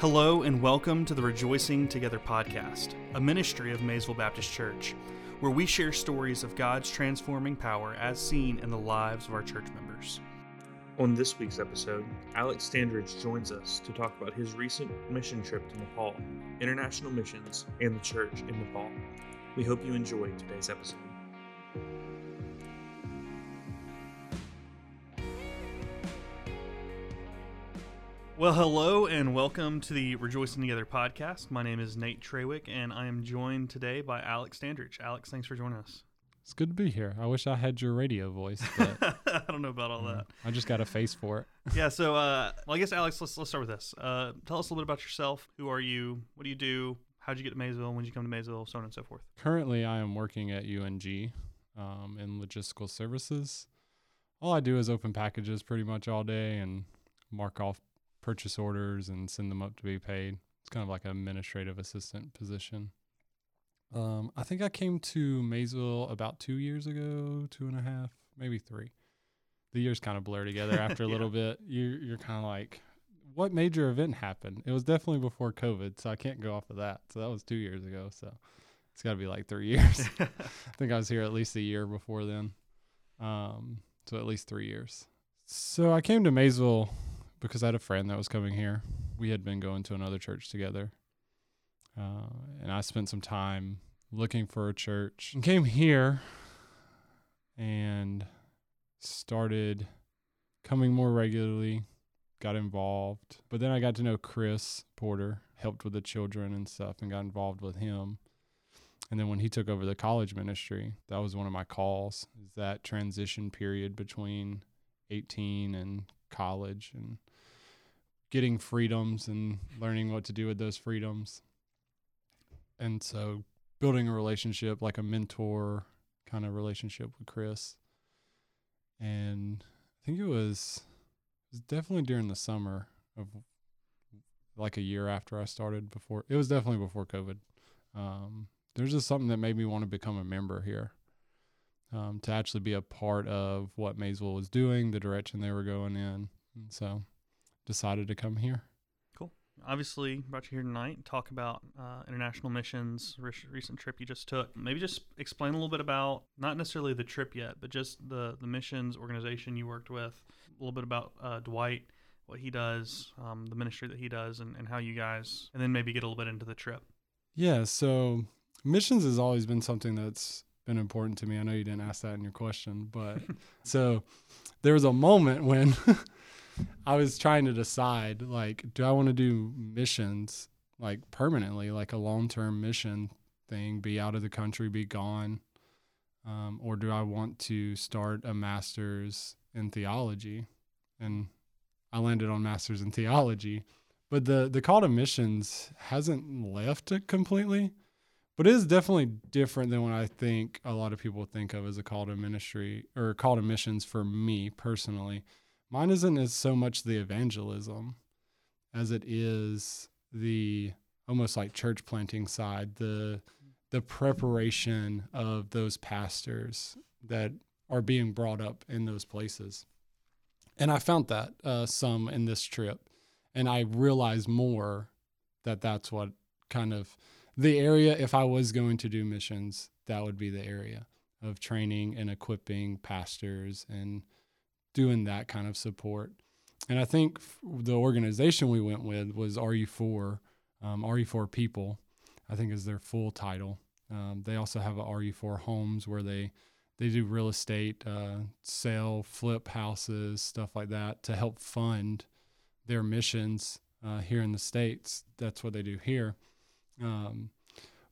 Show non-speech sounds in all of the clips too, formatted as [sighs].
Hello and welcome to the Rejoicing Together podcast, a ministry of Maysville Baptist Church, where we share stories of God's transforming power as seen in the lives of our church members. On this week's episode, Alex Standridge joins us to talk about his recent mission trip to Nepal, international missions, and the church in Nepal. We hope you enjoy today's episode. Well, hello and welcome to the Rejoicing Together podcast. My name is Nate Trawick, and I am joined today by Alex Standridge. Alex, thanks for joining us. It's good to be here. I wish I had your radio voice, but [laughs] I don't know about all that. I just got a face for it. [laughs] Yeah, so uh, well, I guess Alex, let's let's start with this. Uh, tell us a little bit about yourself. Who are you? What do you do? How'd you get to Maysville? When did you come to Maysville? So on and so forth. Currently, I am working at UNG um, in logistical services. All I do is open packages pretty much all day and mark off purchase orders and send them up to be paid. It's kind of like an administrative assistant position. Um, I think I came to Maysville about two years ago, two and a half, maybe three. The years kind of blur together [laughs] after a Yeah. little bit. You're you're kind of like, what major event happened? It was definitely before COVID, so I can't go off of that. So that was two years ago. So it's got to be like three [laughs] years. [laughs] I think I was here at least a year before then. Um, so at least three years. So I came to Maysville because I had a friend that was coming here. We had been going to another church together. Uh, and I spent some time looking for a church and came here and started coming more regularly, got involved. But then I got to know Chris Porter, helped with the children and stuff, and got involved with him. And then when he took over the college ministry, that was one of my calls. Is that transition period between 18 and college and getting freedoms and learning what to do with those freedoms. And so building a relationship like a mentor kind of relationship with Chris. And I think it was it was definitely during the summer of like a year after I started before it was definitely before COVID. Um, there's just something that made me want to become a member here. Um, to actually be a part of what Maysville was doing, the direction they were going in. And so decided to come here. Cool. Obviously, brought you here tonight to talk about uh, international missions, re- recent trip you just took. Maybe just explain a little bit about not necessarily the trip yet, but just the the missions organization you worked with. A little bit about uh, Dwight, what he does, um, the ministry that he does, and, and how you guys, and then maybe get a little bit into the trip. Yeah, so missions has always been something that's been important to me. I know you didn't ask that in your question, but [laughs] so there was a moment when [laughs] I was trying to decide like do I want to do missions like permanently, like a long-term mission thing, be out of the country, be gone, um, or do I want to start a master's in theology? And I landed on master's in theology, but the the call to missions hasn't left it completely, but it is definitely different than what I think a lot of people think of as a call to ministry or a call to missions for me personally. Mine isn't as so much the evangelism as it is the almost like church planting side, the the preparation of those pastors that are being brought up in those places. And I found that uh, some in this trip, and I realized more that that's what kind of the area. If I was going to do missions, that would be the area of training and equipping pastors and doing that kind of support. And I think the organization we went with was RU4, um, RU4 People, I think is their full title. Um, they also have a RU4 Homes where they they do real estate, uh, sell, flip houses, stuff like that to help fund their missions uh, here in the states. That's what they do here. Um,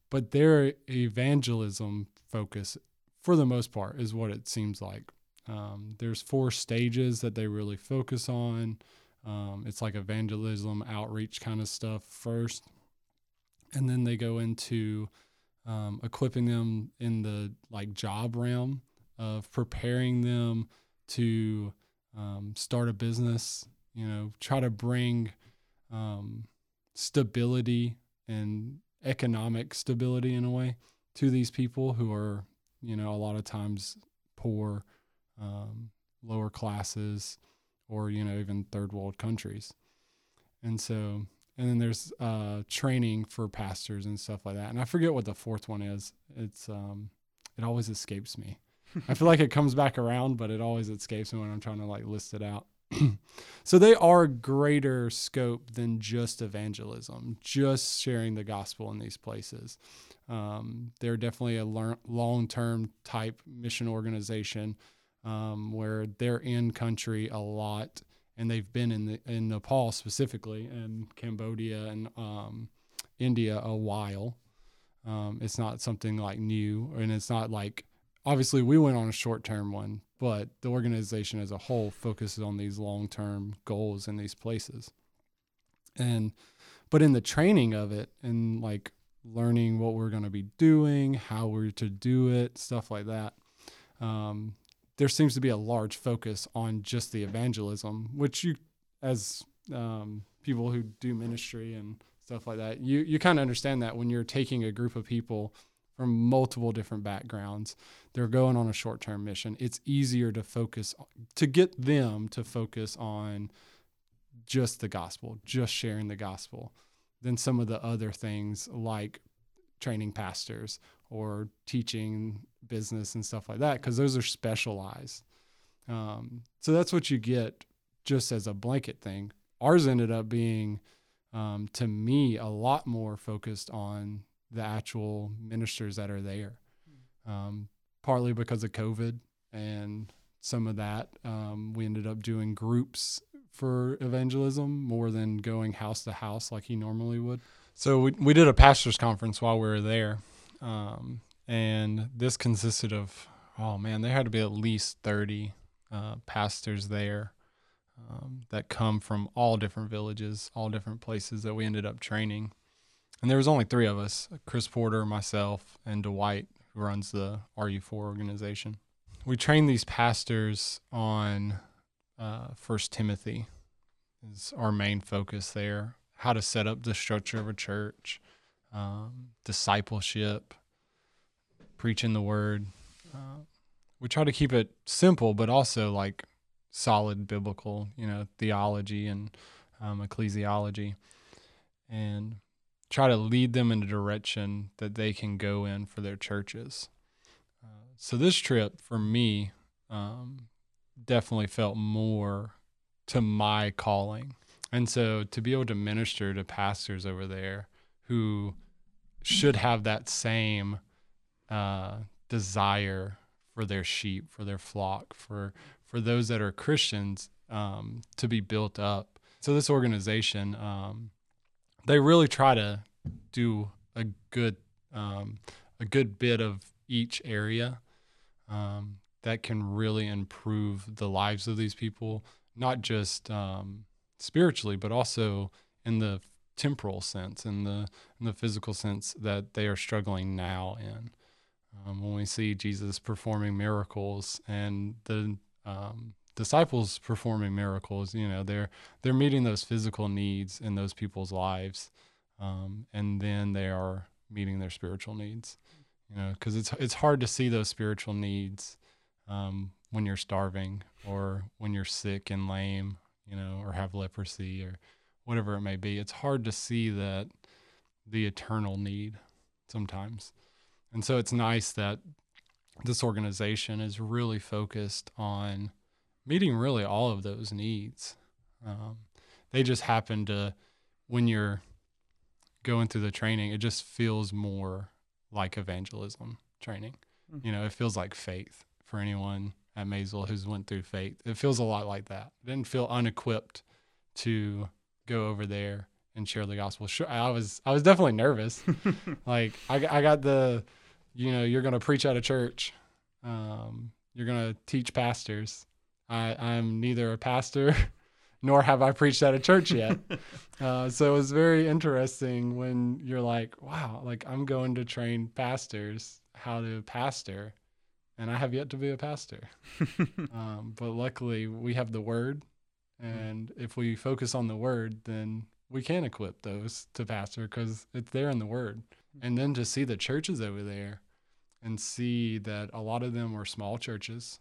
but their evangelism focus, for the most part, is what it seems like. Um, there's four stages that they really focus on. Um, it's like evangelism, outreach kind of stuff first, and then they go into um, equipping them in the like job realm of preparing them to um, start a business. You know, try to bring um, stability and economic stability in a way to these people who are, you know, a lot of times poor, um, lower classes, or you know even third world countries. And so and then there's uh, training for pastors and stuff like that. And I forget what the fourth one is. It's um, it always escapes me. I feel like it comes back around, but it always escapes me when I'm trying to like list it out. [clears throat] so they are greater scope than just evangelism, just sharing the gospel in these places. Um, they're definitely a long term type mission organization um, where they're in country a lot and they've been in the, in Nepal specifically and Cambodia and um, India a while. Um, it's not something like new, and it's not like obviously we went on a short term one, but the organization as a whole focuses on these long term goals in these places. And but in the training of it and like learning what we're going to be doing, how we're to do it, stuff like that. Um, there seems to be a large focus on just the evangelism, which you, as um, people who do ministry and stuff like that, you you kind of understand that when you're taking a group of people from multiple different backgrounds, they're going on a short term mission. It's easier to focus to get them to focus on just the gospel, just sharing the gospel, than some of the other things like training pastors or teaching business and stuff like that because those are specialized. Um, so that's what you get just as a blanket thing. Ours ended up being, um, to me, a lot more focused on the actual ministers that are there, um, partly because of COVID and some of that. Um, we ended up doing groups for evangelism more than going house to house like he normally would. So we, we did a pastors conference while we were there. Um, and this consisted of oh man, there had to be at least thirty uh, pastors there um, that come from all different villages, all different places that we ended up training. And there was only three of us: Chris Porter, myself, and Dwight, who runs the RU4 organization. We trained these pastors on uh, First Timothy is our main focus there. How to set up the structure of a church, um, discipleship, preaching the word. Uh, we try to keep it simple, but also like solid biblical, you know, theology and um, ecclesiology, and try to lead them in a direction that they can go in for their churches. Uh, so this trip for me um, definitely felt more to my calling, and so to be able to minister to pastors over there who should have that same uh, desire for their sheep, for their flock, for for those that are Christians um, to be built up. So this organization, um, they really try to do a good um, a good bit of each area um, that can really improve the lives of these people, not just um, spiritually, but also in the temporal sense, in the in the physical sense that they are struggling now in. Um, when we see Jesus performing miracles and the um, disciples performing miracles, you know, they're they're meeting those physical needs in those people's lives, um, and then they are meeting their spiritual needs. You know, because it's it's hard to see those spiritual needs um, when you're starving or when you're sick and lame, you know, or have leprosy or whatever it may be. It's hard to see that the eternal need sometimes. And so it's nice that this organization is really focused on meeting really all of those needs. Um, they just happen to, when you're going through the training, it just feels more like evangelism training. Mm-hmm. You know, it feels like faith for anyone at Maysville who's went through faith. It feels a lot like that. It didn't feel unequipped to go over there and share the gospel. Sure, I was I was definitely nervous. [laughs] like I I got the you know, you're going to preach at a church. Um, you're going to teach pastors. I, I'm neither a pastor [laughs] nor have I preached at a church yet. [laughs] uh, so it was very interesting when you're like, wow, like I'm going to train pastors how to pastor, and I have yet to be a pastor. [laughs] um, but luckily, we have the word. And if we focus on the word, then we can equip those to pastor because it's there in the word. And then to see the churches over there and see that a lot of them are small churches.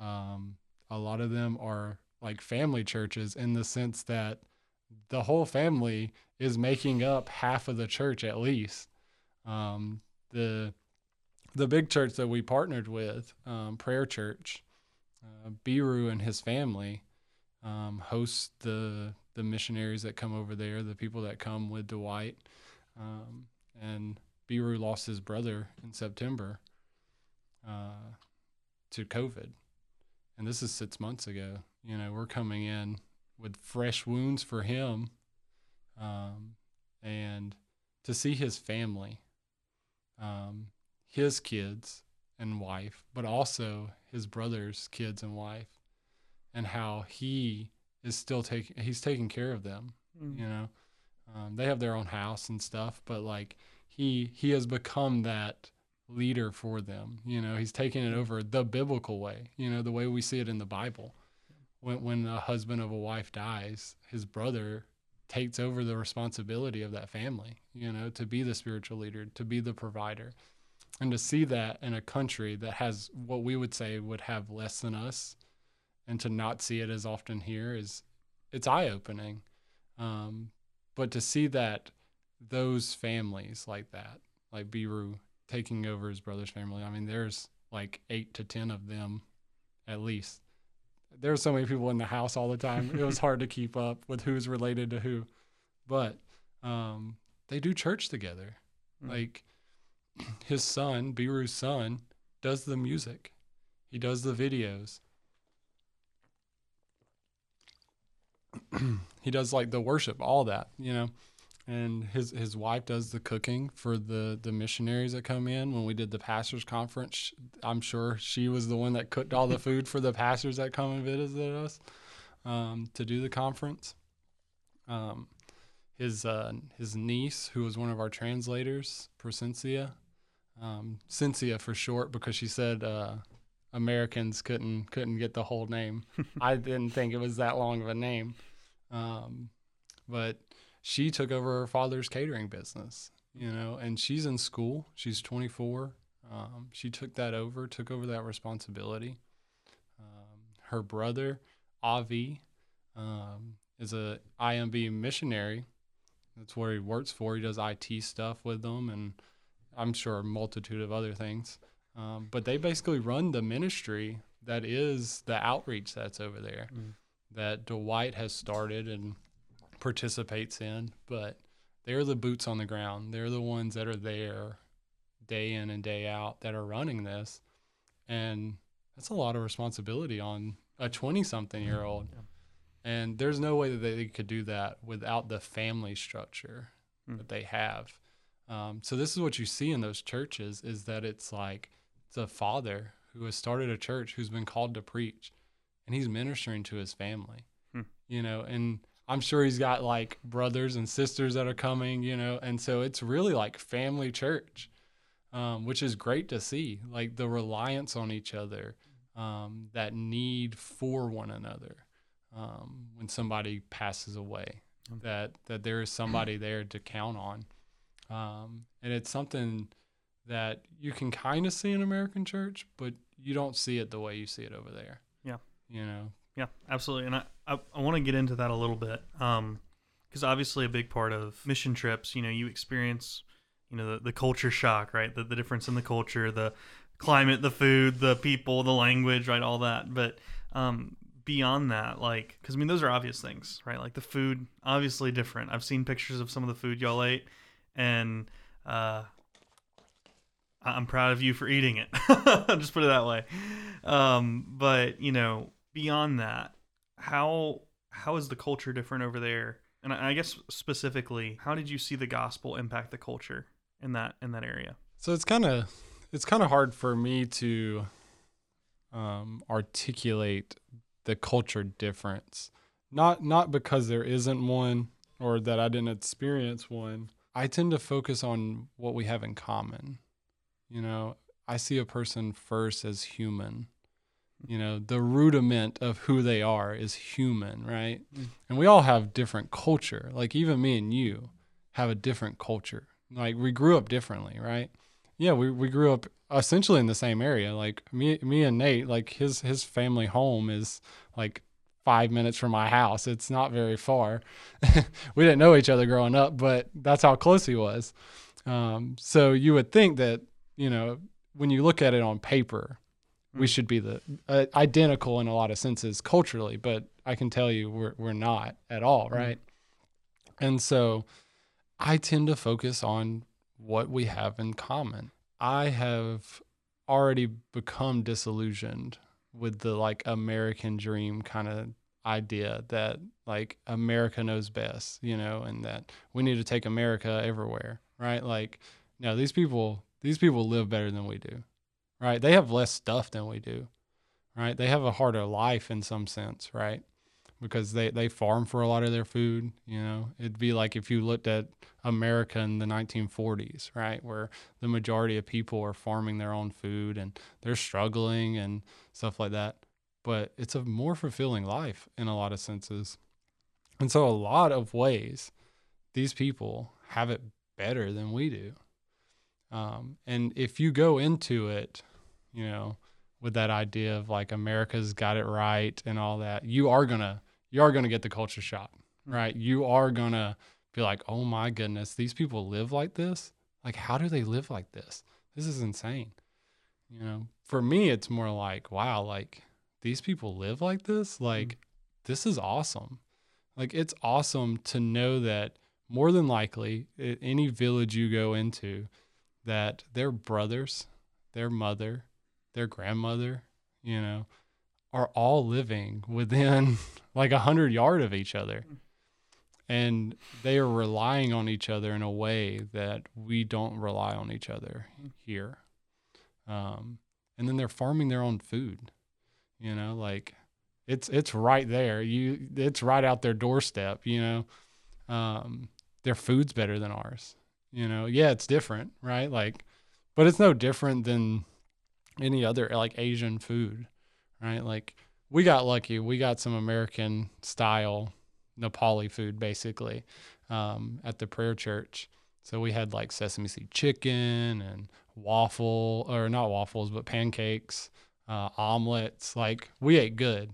Um, a lot of them are like family churches in the sense that the whole family is making up half of the church at least. Um, the the big church that we partnered with, um, Prayer Church, uh, Biru and his family um, host the the missionaries that come over there, the people that come with Dwight, um, and Biru lost his brother in September uh, to COVID, and this is six months ago. You know, we're coming in with fresh wounds for him, um, and to see his family, um, his kids and wife, but also his brother's kids and wife, and how he is still taking he's taking care of them. Mm. You know, um, they have their own house and stuff, but like he he has become that leader for them. You know, he's taking it over the biblical way. You know, the way we see it in the Bible. When when a husband of a wife dies, his brother takes over the responsibility of that family. You know, to be the spiritual leader, to be the provider. And to see that in a country that has what we would say would have less than us, and to not see it as often here is it's eye opening. Um, but to see that those families like that, like Biru taking over his brother's family, I mean, there's like eight to 10 of them at least. There's so many people in the house all the time. it was [laughs] hard to keep up with who's related to who. But um, they do church together. Mm. Like his son, Biru's son, does the music, he does the videos. [clears throat] he does like the worship, all that, you know. And his his wife does the cooking for the the missionaries that come in. When we did the pastors conference, I'm sure she was the one that cooked all the food for the pastors that come and visit us um, to do the conference. Um, his uh, his niece, who was one of our translators, Procencia, um, Cynthia for short, because she said uh, Americans couldn't couldn't get the whole name. [laughs] I didn't think it was that long of a name, um, but she took over her father's catering business, you know, and she's in school. She's 24. Um, she took that over, took over that responsibility. Um, her brother, Avi, um, is a IMB missionary. That's where he works for. He does IT stuff with them, and I'm sure a multitude of other things. Um, but they basically run the ministry that is the outreach that's over there mm. that Dwight has started and participates in. But they're the boots on the ground. They're the ones that are there day in and day out that are running this. And that's a lot of responsibility on a 20 something year old. Yeah. And there's no way that they could do that without the family structure mm. that they have. Um, so this is what you see in those churches is that it's like it's a father who has started a church who's been called to preach and he's ministering to his family. Hmm. you know and i'm sure he's got like brothers and sisters that are coming you know and so it's really like family church um, which is great to see like the reliance on each other um, that need for one another um, when somebody passes away that that there is somebody there to count on um, and it's something that you can kind of see in American church, but you don't see it the way you see it over there. Yeah. You know. Yeah, absolutely. And I I, I want to get into that a little bit. Um because obviously a big part of mission trips, you know, you experience, you know, the, the culture shock, right? The the difference in the culture, the climate, the food, the people, the language, right? All that. But um beyond that, like, because I mean, those are obvious things, right? Like the food, obviously different. I've seen pictures of some of the food y'all ate, and uh, I'm proud of you for eating it. [laughs] Just put it that way. Um, but you know, beyond that, how how is the culture different over there? And I guess specifically, how did you see the gospel impact the culture in that in that area? So it's kind of it's kind of hard for me to um, articulate the culture difference. Not not because there isn't one or that I didn't experience one. I tend to focus on what we have in common. You know, I see a person first as human. You know, the rudiment of who they are is human, right? Mm. And we all have different culture. Like even me and you have a different culture. Like we grew up differently, right? Yeah, we, we grew up essentially in the same area. Like me me and Nate, like his his family home is like five minutes from my house. It's not very far. [laughs] we didn't know each other growing up, but that's how close he was. Um, so you would think that, you know, when you look at it on paper, we should be the uh, identical in a lot of senses culturally, but I can tell you we're we're not at all, right? And so I tend to focus on what we have in common. I have already become disillusioned with the like American dream kind of idea that like America knows best, you know, and that we need to take America everywhere, right? Like, no, these people these people live better than we do, right? They have less stuff than we do, right? They have a harder life in some sense, right? Because they, they farm for a lot of their food, you know. It'd be like if you looked at America in the 1940s, right? Where the majority of people are farming their own food and they're struggling and stuff like that. But it's a more fulfilling life in a lot of senses. And so, a lot of ways, these people have it better than we do. Um, and if you go into it, you know, with that idea of like America's got it right and all that, you are gonna you are gonna get the culture shock, right? You are gonna be like, oh my goodness, these people live like this. Like, how do they live like this? This is insane. You know, for me, it's more like, wow, like these people live like this. Like, mm-hmm. this is awesome. Like, it's awesome to know that more than likely, any village you go into, that their brothers, their mother, their grandmother, you know, are all living within [laughs] like a hundred yard of each other. And they are relying on each other in a way that we don't rely on each other here. Um, and then they're farming their own food, you know, like it's, it's right there. You, it's right out their doorstep, you know, um, their food's better than ours you know yeah it's different right like but it's no different than any other like asian food right? Like we got lucky. We got some american style nepali food basically um, at the prayer church. So we had like sesame seed chicken and waffle or not waffles but pancakes uh, omelets. Like we ate good.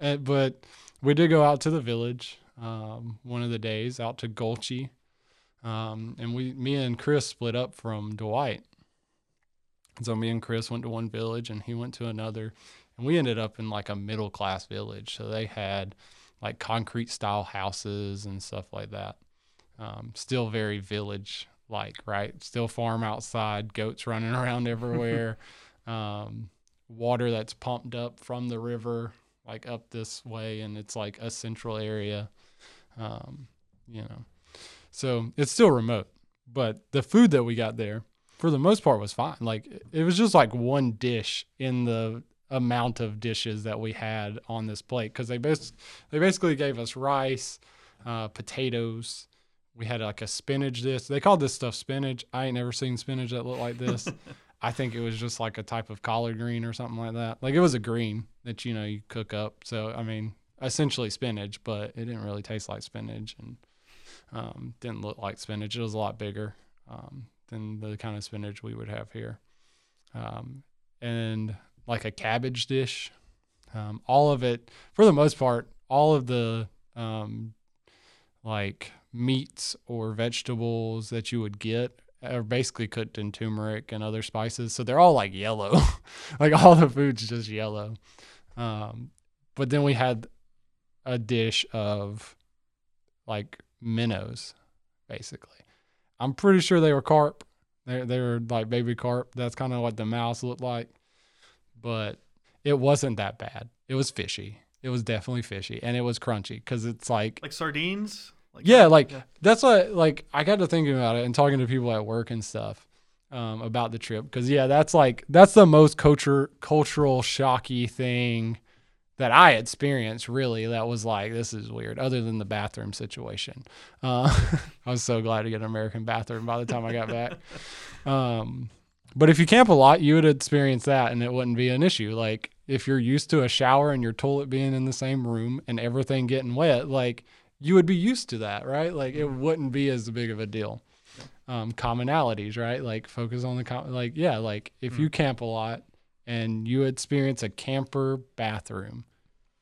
And, [laughs] but we did go out to the village um, one of the days out to Gulchi um, and we, me and Chris split up from Dwight. So me and Chris went to one village and he went to another. And we ended up in like a middle class village. So they had like concrete style houses and stuff like that. Um, still very village like, right? Still farm outside, goats running [laughs] around everywhere, um, water that's pumped up from the river, like up this way. And it's like a central area, um, you know. So it's still remote, but the food that we got there, for the most part, was fine. Like it was just like one dish in the amount of dishes that we had on this plate because they bas- they basically gave us rice, uh, potatoes. We had like a spinach dish. They called this stuff spinach. I ain't never seen spinach that looked like this. [laughs] I think it was just like a type of collard green or something like that. Like it was a green that you know you cook up. So I mean, essentially spinach, but it didn't really taste like spinach and um, didn't look like spinach. It was a lot bigger um, than the kind of spinach we would have here. Um, and like a cabbage dish, um, all of it, for the most part, all of the um, like meats or vegetables that you would get are basically cooked in turmeric and other spices. So they're all like yellow, [laughs] like all the food's just yellow. Um, but then we had a dish of like minnows, basically. I'm pretty sure they were carp. They they were like baby carp. That's kind of what the mouse looked like, but it wasn't that bad. It was fishy. It was definitely fishy, and it was crunchy because it's like like sardines. Like yeah, like yeah. that's what like I got to thinking about it and talking to people at work and stuff um, about the trip because yeah, that's like that's the most culture cultural shocky thing that I experienced really that was like this is weird other than the bathroom situation. Uh, [laughs] I was so glad to get an American bathroom by the time I got back. [laughs] Um, but if you camp a lot, you would experience that and it wouldn't be an issue. Like if you're used to a shower and your toilet being in the same room and everything getting wet, like you would be used to that, right? Like it wouldn't be as big of a deal. Um, commonalities, right? Like focus on the com- like yeah, like if mm. you camp a lot, and you experience a camper bathroom,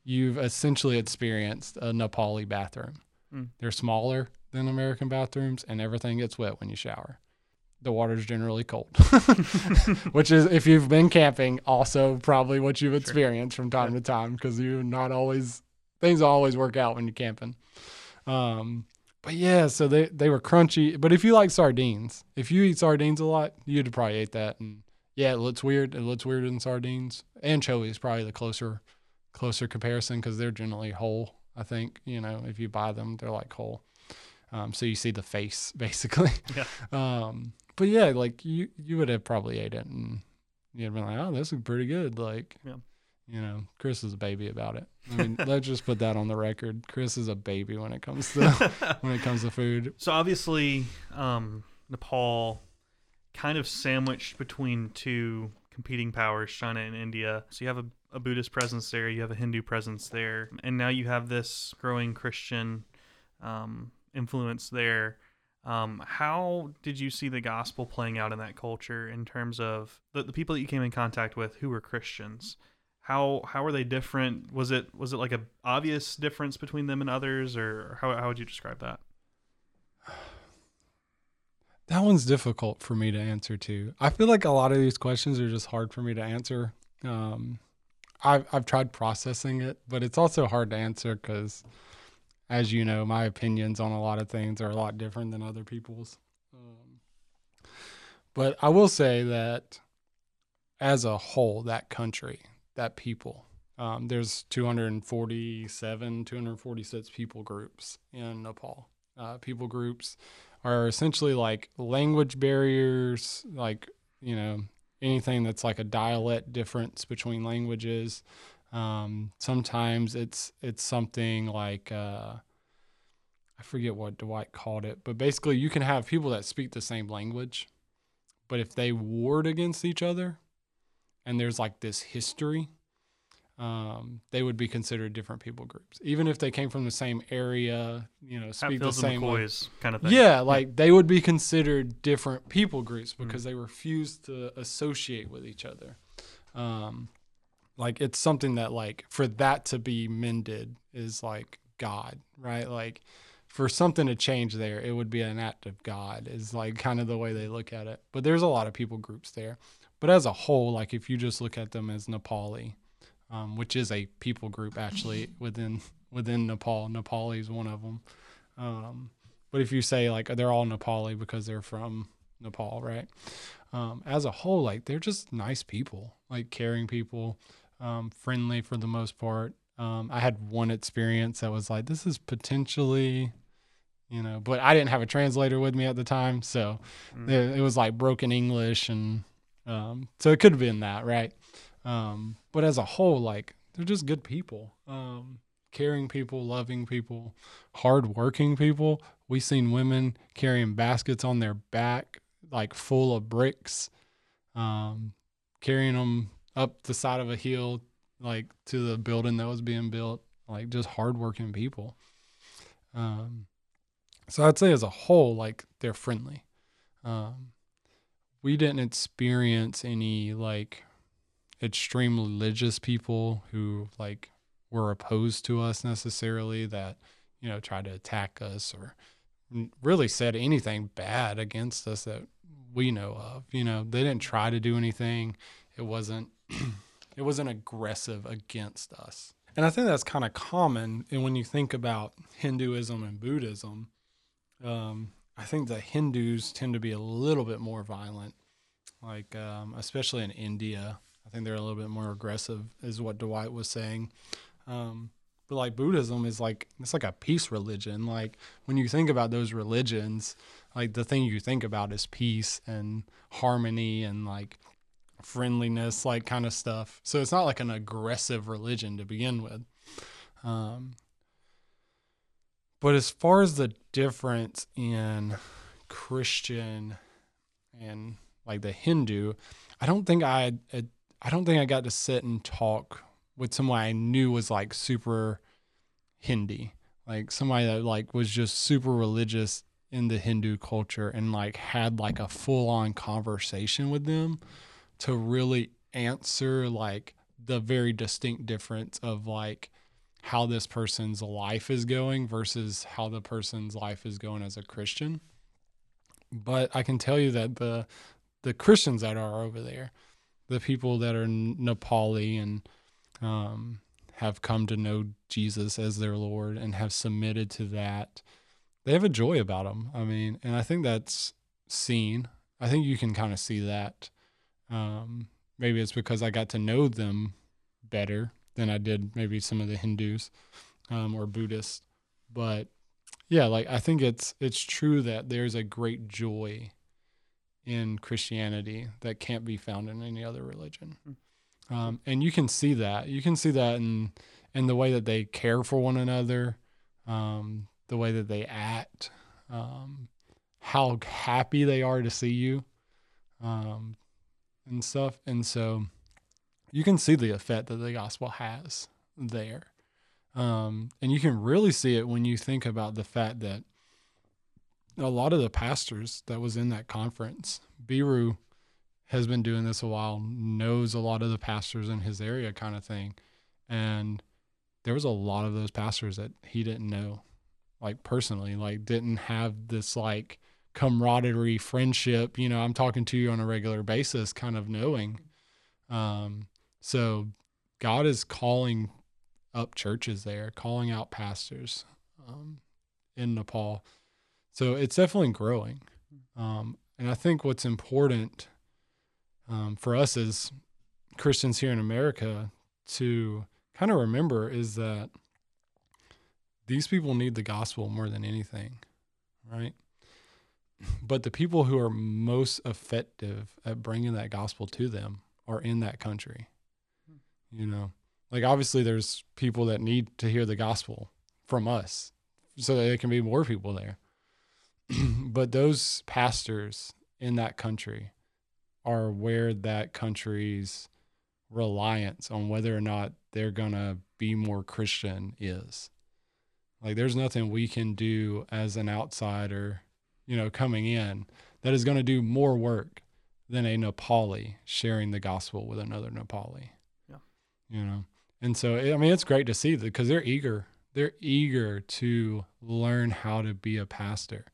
you've essentially experienced a Nepali bathroom. Mm. They're smaller than American bathrooms, and everything gets wet when you shower. The water's generally cold, [laughs] which is, if you've been camping, also probably what you've experienced from time Yeah. to time because you're not always, things always work out when you're camping. Um, but yeah, so they, they were crunchy. But if you like sardines, if you eat sardines a lot, you'd probably eat that. And yeah, it looks weird. It looks weirder than sardines. Anchovy is probably the closer closer comparison because they're generally whole. I think you know if you buy them, they're like whole. Um, so you see the face [laughs] basically. Yeah. Um, but yeah, like you you would have probably ate it and you'd been like, oh, this is pretty good. Like, Yeah. you know, Chris is a baby about it. I mean, [laughs] let's just put that on the record. Chris is a baby when it comes to [laughs] when it comes to food. So obviously, um, Nepal kind of sandwiched between two competing powers, China and India. So you have a, a Buddhist presence there, you have a Hindu presence there, and now you have this growing Christian um, influence there. Um, how did you see the gospel playing out in that culture in terms of the, the people that you came in contact with who were Christians? How how were they different? Was it was it like a obvious difference between them and others, or how how would you describe that? [sighs] That one's difficult for me to answer too. I feel like a lot of these questions are just hard for me to answer. Um, I've I've tried processing it, but it's also hard to answer because, as you know, my opinions on a lot of things are a lot different than other people's. Um, but I will say that, as a whole, that country, that people, um, there's 247, 246 people groups in Nepal. Uh, people groups are essentially like language barriers, like, you know, anything that's like a dialect difference between languages. Um, sometimes it's it's something like uh, I forget what Dwight called it, but basically you can have people that speak the same language, but if they warred against each other, and there's like this history, um, they would be considered different people groups, even if they came from the same area, you know, speak the same way. Kind of thing. Yeah, like they would be considered different people groups because they refuse to associate with each other. Um, like it's something that like for that to be mended is like God, right? Like for something to change there, it would be an act of God is like kind of the way they look at it. But there's a lot of people groups there. But as a whole, like if you just look at them as Nepali, um, which is a people group actually [laughs] within within Nepal, Nepali is one of them. Um, but if you say like they're all Nepali because they're from Nepal, right? Um, as a whole, like they're just nice people, like caring people, um, friendly for the most part. Um, I had one experience that was like, this is potentially, you know, but I didn't have a translator with me at the time, so Mm. it, it was like broken English, and um, so it could have been that, right? Um, but as a whole, like they're just good people, um, caring people, loving people, hardworking people. We've seen women carrying baskets on their back, like full of bricks, um, carrying them up the side of a hill, like to the building that was being built. Like just hardworking people. Um, so I'd say as a whole, like they're friendly. Um, we didn't experience any like extreme religious people who like were opposed to us necessarily that you know tried to attack us or really said anything bad against us that we know of you know they didn't try to do anything it wasn't [clears throat] it wasn't aggressive against us. And i think that's kind of common and when you think about hinduism and buddhism um, i think the hindus tend to be a little bit more violent like um, especially in india. I think they're a little bit more aggressive is what dwight was saying. Um, but like buddhism is like it's like a peace religion. Like when you think about those religions like the thing you think about is peace and harmony and like friendliness like kind of stuff. So it's not like an aggressive religion to begin with. Um, but as far as the difference in christian and like the hindu i don't think i i don't think i got to sit and talk with someone i knew was like super hindi. Like somebody that like was just super religious in the hindu culture and like had like a full on conversation with them to really answer like the very distinct difference of like how this person's life is going versus how the person's life is going as a Christian. But I can tell you that the the Christians that are over there, the people that are Nepali and um, have come to know Jesus as their Lord and have submitted to that, they have a joy about them. I mean, and I think that's seen. I think you can kind of see that. Um, maybe it's because I got to know them better than I did maybe some of the Hindus um, or Buddhists. But yeah, like I think it's it's true that there's a great joy in Christianity that can't be found in any other religion. Hmm. Um, and you can see that. You can see that in in the way that they care for one another, um, the way that they act, um, how happy they are to see you, um, and stuff. And so you can see the effect that the gospel has there. Um, and you can really see it when you think about the fact that a lot of the pastors that was in that conference, Biru has been doing this a while, knows a lot of the pastors in his area kind of thing. And there was a lot of those pastors that he didn't know, like personally, like didn't have this like camaraderie, friendship, you know, I'm talking to you on a regular basis kind of knowing. Um, so God is calling up churches there, calling out pastors um, in Nepal so it's definitely growing. Um, and I think what's important um, for us as Christians here in America to kind of remember is that these people need the gospel more than anything, right? But the people who are most effective at bringing that gospel to them are in that country. You know, like obviously there's people that need to hear the gospel from us so that there can be more people there. [clears throat] but those pastors in that country are where that country's reliance on whether or not they're going to be more Christian is. Like, there's nothing we can do as an outsider, you know, coming in that is going to do more work than a Nepali sharing the gospel with another Nepali. Yeah. You know, and so, I mean, it's great to see that because they're eager. They're eager to learn how to be a pastor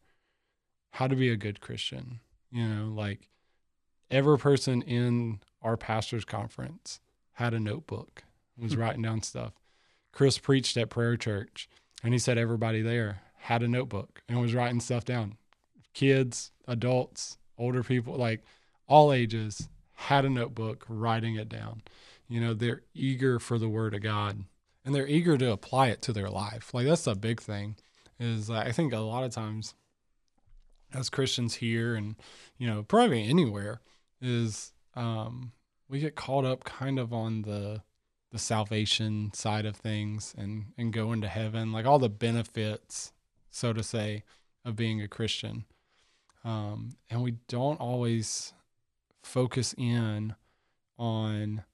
how to be a good Christian. You know, like every person in our pastor's conference had a notebook, was hmm. writing down stuff. Chris preached at prayer church and he said everybody there had a notebook and was writing stuff down. Kids, adults, older people, like all ages had a notebook writing it down. You know, they're eager for the word of God and they're eager to apply it to their life. Like that's a big thing is I think a lot of times as Christians here and you know probably anywhere is um, we get caught up kind of on the the salvation side of things and and going to heaven like all the benefits so to say of being a Christian um, and we don't always focus in on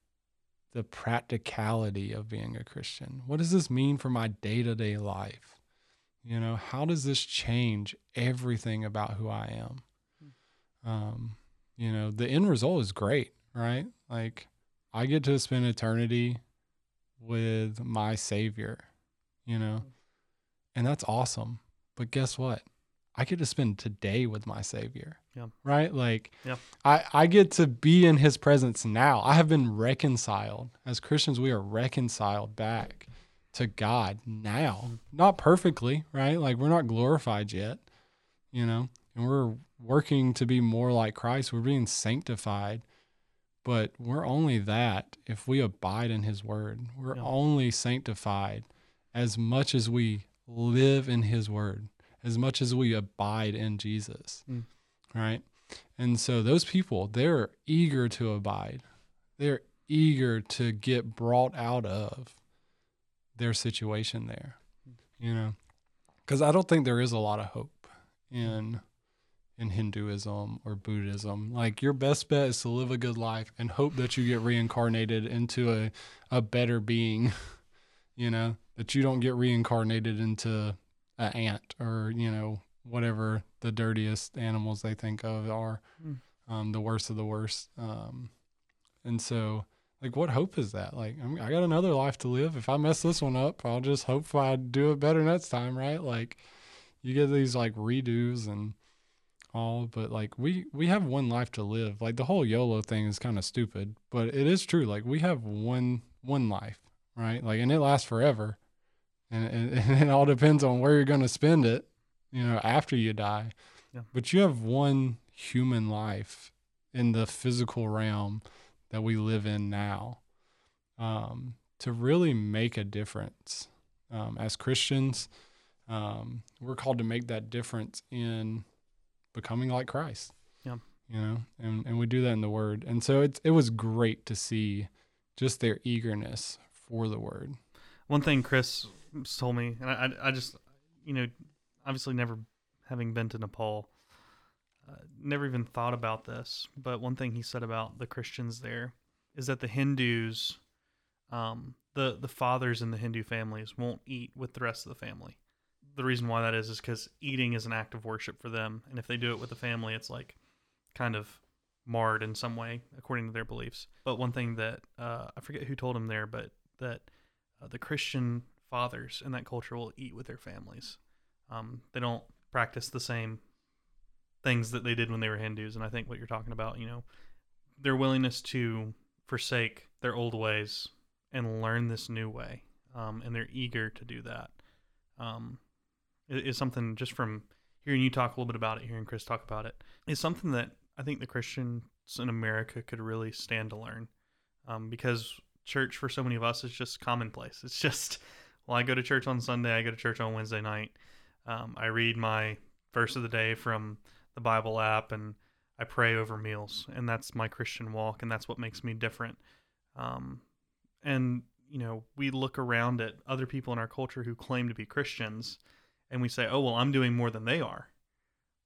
the practicality of being a Christian. What does this mean for my day to day life? You know, how does this change everything about who I am? Um, you know, the end result is great, right? Like I get to spend eternity with my savior, you know, hmm. and that's awesome. But guess what? I get to spend today with my savior. Yeah. Right? Like yeah. I, I get to be in his presence now. I have been reconciled. As Christians, we are reconciled back to God now. Mm-hmm. Not perfectly, right? Like we're not glorified yet, you know, and we're working to be more like Christ. We're being sanctified, but we're only that if we abide in his word. We're yeah. only sanctified as much as we live in his word, as much as we abide in Jesus, mm. right? And so those people, they're eager to abide. They're eager to get brought out of their situation there, you know, because I don't think there is a lot of hope in in Hinduism or Buddhism. Like your best bet is to live a good life and hope that you get reincarnated into a a better being, [laughs] you know, that you don't get reincarnated into an ant or you know whatever the dirtiest animals they think of are, mm. um, the worst of the worst. Um, and so like what hope is that? Like I, mean, I got another life to live. If I mess this one up, I'll just hope I do it better next time, right? Like you get these like redos and all, but like we we have one life to live. Like the whole YOLO thing is kind of stupid, but it is true. Like we have one one life, right? Like and it lasts forever, and and, [laughs] and it all depends on where you're going to spend it, you know, after you die. Yeah. But you have one human life in the physical realm that we live in now um, to really make a difference um, as Christians. Um, we're called to make that difference in becoming like Christ. Yeah. You know, and, and we do that in the word. And so it's, it was great to see just their eagerness for the word. One thing Chris told me, and I, I just, you know, obviously never having been to Nepal, uh, never even thought about this. But one thing he said about the Christians there is that the Hindus, um, the the fathers in the Hindu families won't eat with the rest of the family. The reason why that is is because eating is an act of worship for them, and if they do it with the family, it's like kind of marred in some way according to their beliefs. But one thing that uh, I forget who told him there, but that uh, the Christian fathers in that culture will eat with their families. Um, they don't practice the same things that they did when they were Hindus, and I think what you're talking about, you know, their willingness to forsake their old ways and learn this new way, um, and they're eager to do that. Um, is something just from hearing you talk a little bit about it, hearing Chris talk about it, is something that I think the Christians in America could really stand to learn, um, because church for so many of us is just commonplace. It's just, well, I go to church on Sunday, I go to church on Wednesday night, um, I read my verse of the day from the Bible app, and I pray over meals, and that's my Christian walk, and that's what makes me different. Um, and you know, we look around at other people in our culture who claim to be Christians, and we say, "Oh, well, I'm doing more than they are."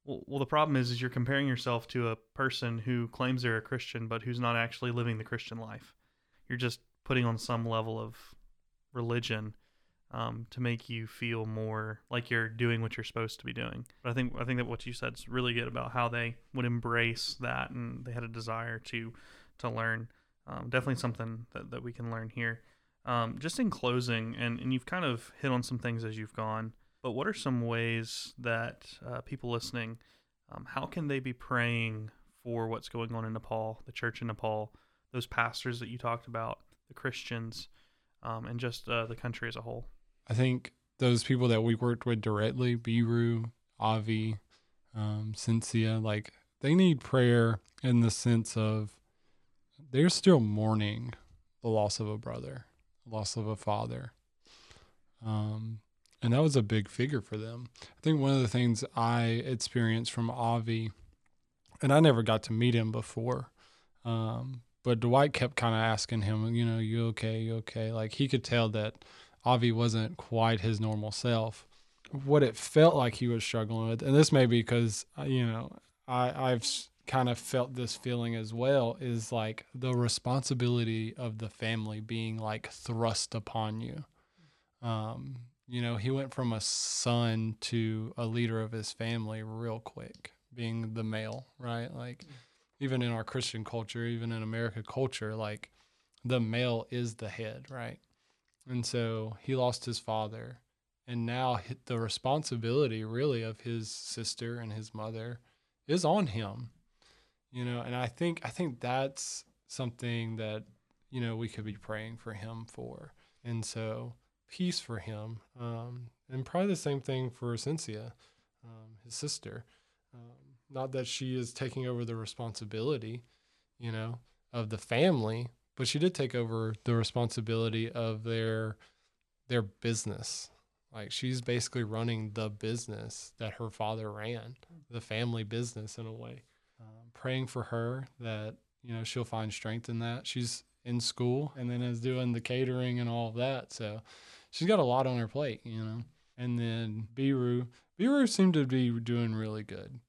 Well, well, the problem is, is you're comparing yourself to a person who claims they're a Christian, but who's not actually living the Christian life. You're just putting on some level of religion um, to make you feel more like you're doing what you're supposed to be doing. But I think I think that what you said is really good about how they would embrace that and they had a desire to to learn. Um, definitely something that, that we can learn here. Um, just in closing, and, and you've kind of hit on some things as you've gone, but what are some ways that uh, people listening, um, how can they be praying for what's going on in Nepal, the church in Nepal, those pastors that you talked about, the Christians, um, and just uh, the country as a whole? I think those people that we worked with directly, Biru, Avi, um, Cynthia, like they need prayer in the sense of they're still mourning the loss of a brother, the loss of a father. Um, and that was a big figure for them. I think one of the things I experienced from Avi, and I never got to meet him before, um, but Dwight kept kind of asking him, you know, you okay, you okay? Like he could tell that Avi wasn't quite his normal self. What it felt like he was struggling with, and this may be because uh, you know I, I've kind of felt this feeling as well, is like the responsibility of the family being like thrust upon you. Um, you know, he went from a son to a leader of his family real quick, being the male, right? Like, even in our Christian culture, even in America culture, like the male is the head, right? And so he lost his father. And now the responsibility, really, of his sister and his mother is on him. You know, and I think I think that's something that you know we could be praying for him for. And so peace for him, um, and probably the same thing for Cynthia, um, his sister. Um, not that she is taking over the responsibility, you know, of the family, but she did take over the responsibility of their their business. Like she's basically running the business that her father ran, the family business in a way. Um, praying for her that you know she'll find strength in that. She's in school and then is doing the catering and all of that, so she's got a lot on her plate, you know. And then Biru, Biru seemed to be doing really good.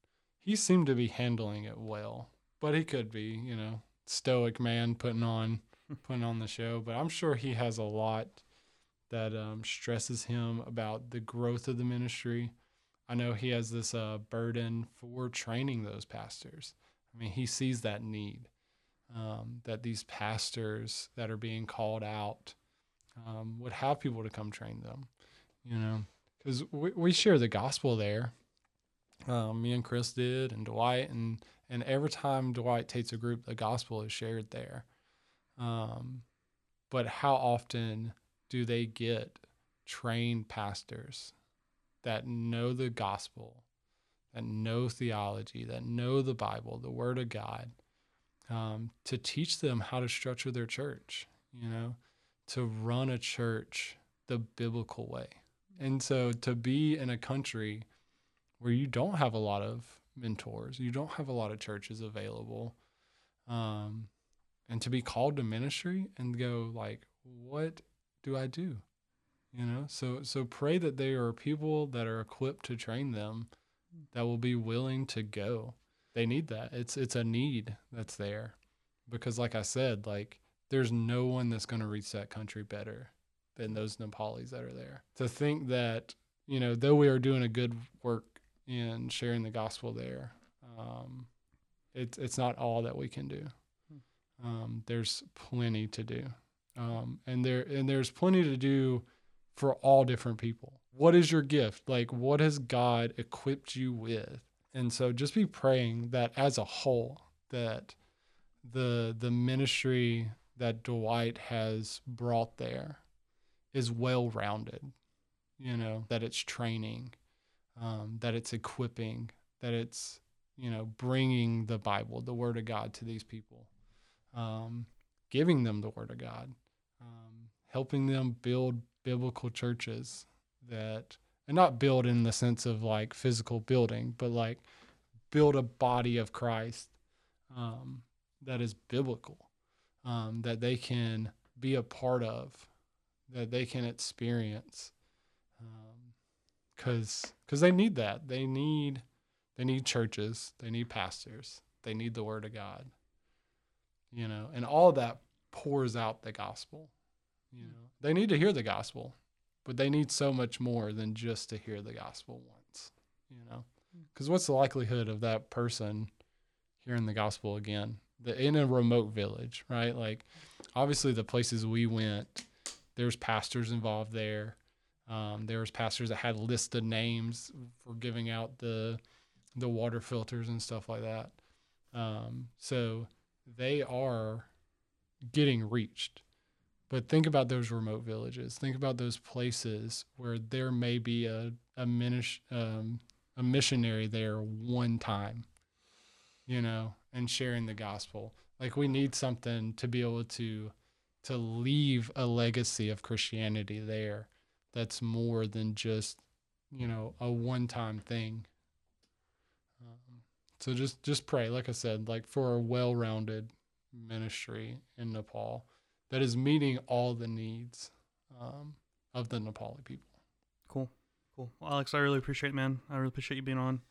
He seemed to be handling it well, but he could be, you know, stoic man putting on putting on the show, but I'm sure he has a lot that um, stresses him about the growth of the ministry. I know he has this uh, burden for training those pastors. I mean, he sees that need. um, that these pastors that are being called out um, would have people to come train them, you know, because we, we share the gospel there. Um, me and Chris did, and Dwight, and and every time Dwight takes a group, the gospel is shared there. Um, but how often do they get trained pastors that know the gospel, that know theology, that know the Bible, the Word of God, um, to teach them how to structure their church, you know, to run a church the biblical way. And so to be in a country where you don't have a lot of mentors, you don't have a lot of churches available, um, and to be called to ministry and go like, what do I do? You know, so so pray that there are people that are equipped to train them that will be willing to go. They need that. It's it's a need that's there. Because like I said, like there's no one that's going to reach that country better than those Nepalis that are there. To think that, you know, though we are doing a good work in sharing the gospel there, um, it's it's not all that we can do. Um, there's plenty to do, um, and there and there's plenty to do for all different people. What is your gift? Like, what has God equipped you with? And so, just be praying that as a whole, that the the ministry that Dwight has brought there is well rounded. You know that it's training, um, that it's equipping, that it's you know bringing the Bible, the Word of God to these people um, giving them the Word of God, um, helping them build biblical churches that, and not build in the sense of like physical building, but like build a body of Christ um, that is biblical, um, that they can be a part of, that they can experience, because because they need that. They need they need churches. They need pastors. They need the Word of God you know, and all that pours out the gospel. You know, they need to hear the gospel, but they need so much more than just to hear the gospel once, you know, mm. because what's the likelihood of that person hearing the gospel again The, in a remote village, right? Like, obviously, the places we went, there's pastors involved there. Um, there was pastors that had listed names for giving out the the water filters and stuff like that. Um, so they are getting reached. But think about those remote villages. Think about those places where there may be a a, minish, um, a missionary there one time, you know, and sharing the gospel. Like we need something to be able to to leave a legacy of Christianity there that's more than just you know a one time thing so just just pray, like I said, like for a well-rounded ministry in Nepal that is meeting all the needs um, of the Nepali people. Cool, cool. Well, Alex, I really appreciate it, man. I really appreciate you being on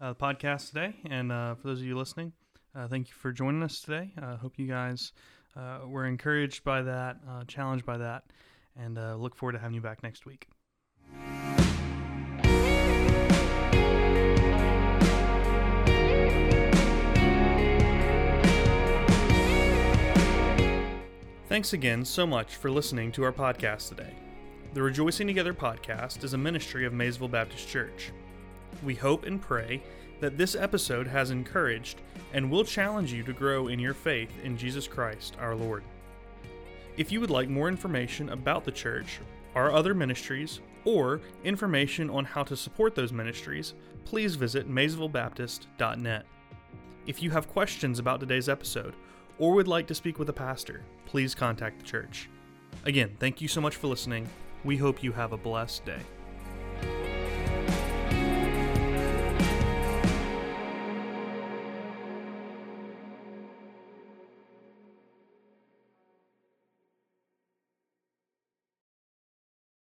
uh, the podcast today, and uh, for those of you listening, uh, thank you for joining us today. I hope you guys uh, were encouraged by that, uh, challenged by that, and uh, look forward to having you back next week. Thanks again so much for listening to our podcast today. The Rejoicing Together podcast is a ministry of Maysville Baptist Church. We hope and pray that this episode has encouraged and will challenge you to grow in your faith in Jesus Christ our Lord. If you would like more information about the church, our other ministries, or information on how to support those ministries, please visit maysvillebaptist.net. If you have questions about today's episode or would like to speak with a pastor, please contact the church. Again, thank you so much for listening. We hope you have a blessed day.